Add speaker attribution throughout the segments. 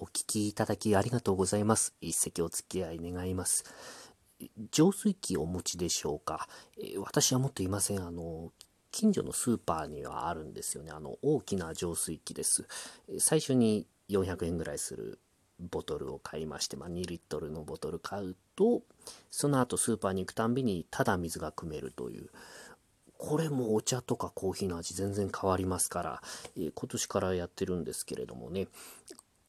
Speaker 1: お聞きいただきありがとうございます。一席お付き合い願います。浄水器お持ちでしょうか、え私は持っていません。あの、近所のスーパーにはあるんですよね。あの、大きな浄水器です。最初に400円ぐらいするボトルを買いまして、まあ、2リットルのボトル買うと、その後スーパーに行くたんびにただ水が汲めるという、これもお茶とかコーヒーの味全然変わりますから、え、今年からやってるんですけれどもね、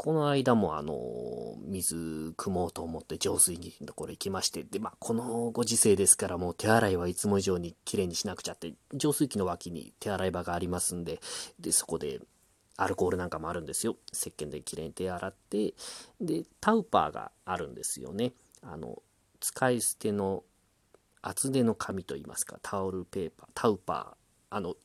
Speaker 1: この間もあの、水汲もうと思って浄水器のところ行きまして、で、まあ、このご時世ですからもう手洗いはいつも以上にきれいにしなくちゃって、浄水器の脇に手洗い場がありますんで、で、そこでアルコールなんかもあるんですよ。石鹸できれいに手洗って、で、タウパーがあるんですよね。あの、使い捨ての厚手の紙といいますか、タオルペーパー、タウパー、あの、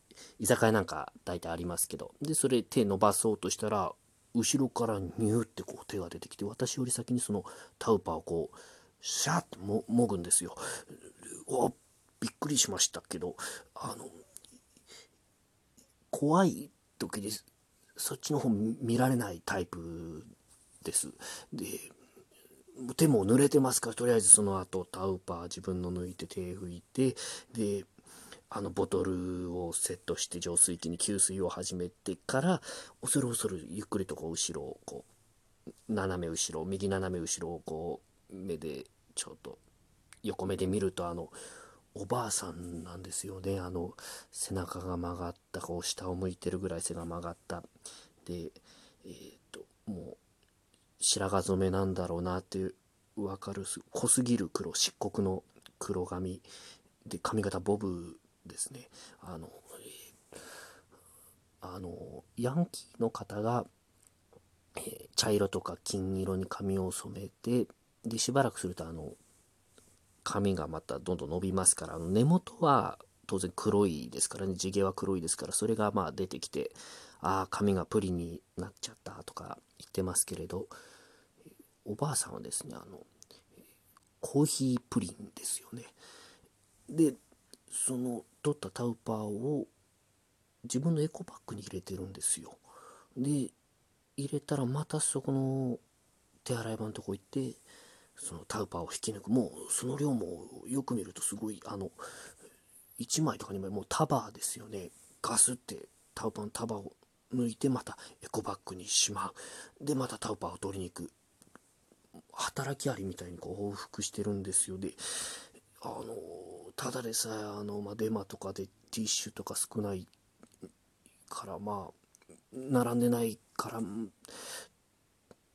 Speaker 1: 居酒屋なんか大体ありますけど、で、それ手伸ばそうとしたら、後ろからニューってこう手が出てきて私より先にそのタウパーをこうシャーってももぐんですよ。わびっくりしましたけどあの怖い時ですそっちの方見られないタイプです。で手も濡れてますからとりあえずその後タウパー自分の抜いて手拭いてであのボトルをセットして浄水器に給水を始めてから恐る恐るゆっくりとこう後ろをこう斜め後ろ右斜め後ろをこう目でちょっと横目で見るとあのおばあさんなんですよね。あの背中が曲がったこう下を向いてるぐらい背が曲がった。でえっ、ともう白髪染めなんだろうなっていう分かる濃すぎる黒漆黒の黒髪。で髪型ボブですね。あの、え、あのヤンキーの方が、えー、茶色とか金色に髪を染めてでしばらくするとあの髪がまたどんどん伸びますからあの根元は当然黒いですからね地毛は黒いですからそれがまあ出てきてああ髪がプリになっちゃったとか言ってますけれどおばあさんはですねあのコーヒープリンですよね。でその取ったタウパーを自分のエコバッグに入れてるんですよ。で入れたらまたそこの手洗い場のとこ行ってそのタウパーを引き抜く。もうその量もよく見るとすごいあの1枚とか2枚もう束ですよね。ガスってタウパーの束を抜いてまたエコバッグにしまう。でまたタウパーを取りに行く。働きありみたいにこう往復してるんですよ。であのただでさえあの、まあ、デマとかでティッシュとか少ないからまあ並んでないから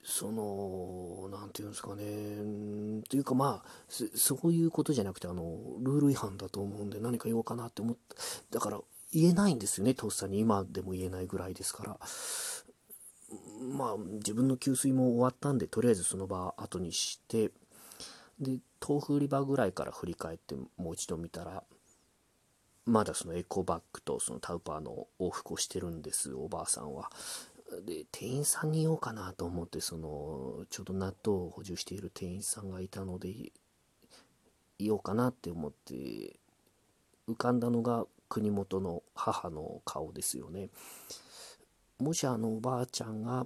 Speaker 1: その何て言うんですかね。というかまあそういうことじゃなくてあのルール違反だと思うんで何か言おうかなって思ってだから言えないんですよねとっさに。今でも言えないぐらいですから。まあ自分の給水も終わったんでとりあえずその場後にしてで豆腐売り場ぐらいから振り返ってもう一度見たらまだそのエコバッグとそのタウパーの往復をしてるんですおばあさんは。で店員さんに言おうかなと思ってそのちょうど納豆を補充している店員さんがいたので言おうかなって思って浮かんだのが国元の母の顔ですよね。もしあのおばあちゃんが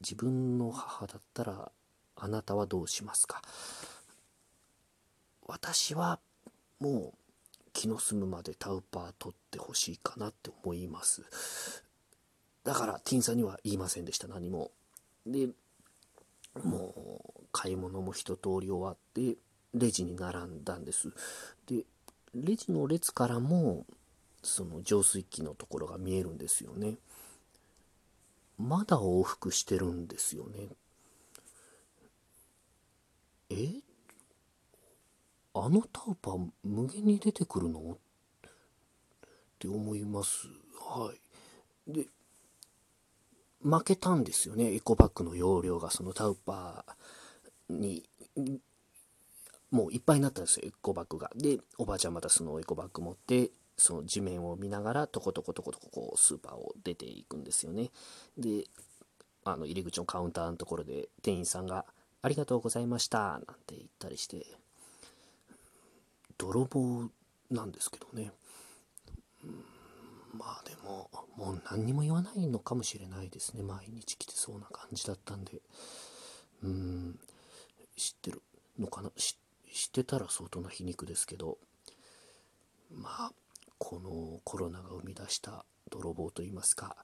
Speaker 1: 自分の母だったらあなたはどうしますか？私はもう気の済むまでタウパー取ってほしいかなって思います。だからティンさんには言いませんでした。何も。でもう買い物も一通り終わってレジに並んだんです。でレジの列からもその浄水器のところが見えるんですよね。まだ往復してるんですよね。え？あのタウパー無限に出てくるの？って思います。はい。で、負けたんですよね。エコバッグの容量がそのタウパーに、もういっぱいになったんですよ、エコバッグが。で、おばあちゃんまたそのエコバッグ持って、その地面を見ながら、とことことことここスーパーを出ていくんですよね。で、あの入り口のカウンターのところで店員さんが、ありがとうございました、なんて言ったりして、泥棒なんですけどね、まあでももう何にも言わないのかもしれないですね。毎日来てそうな感じだったんで。うん知ってるのかな？知ってたら相当な皮肉ですけど。まあこのコロナが生み出した泥棒といいますか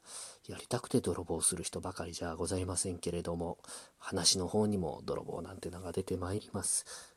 Speaker 1: やりたくて泥棒する人ばかりじゃございませんけれども話の方にも泥棒なんて名が出てまいります。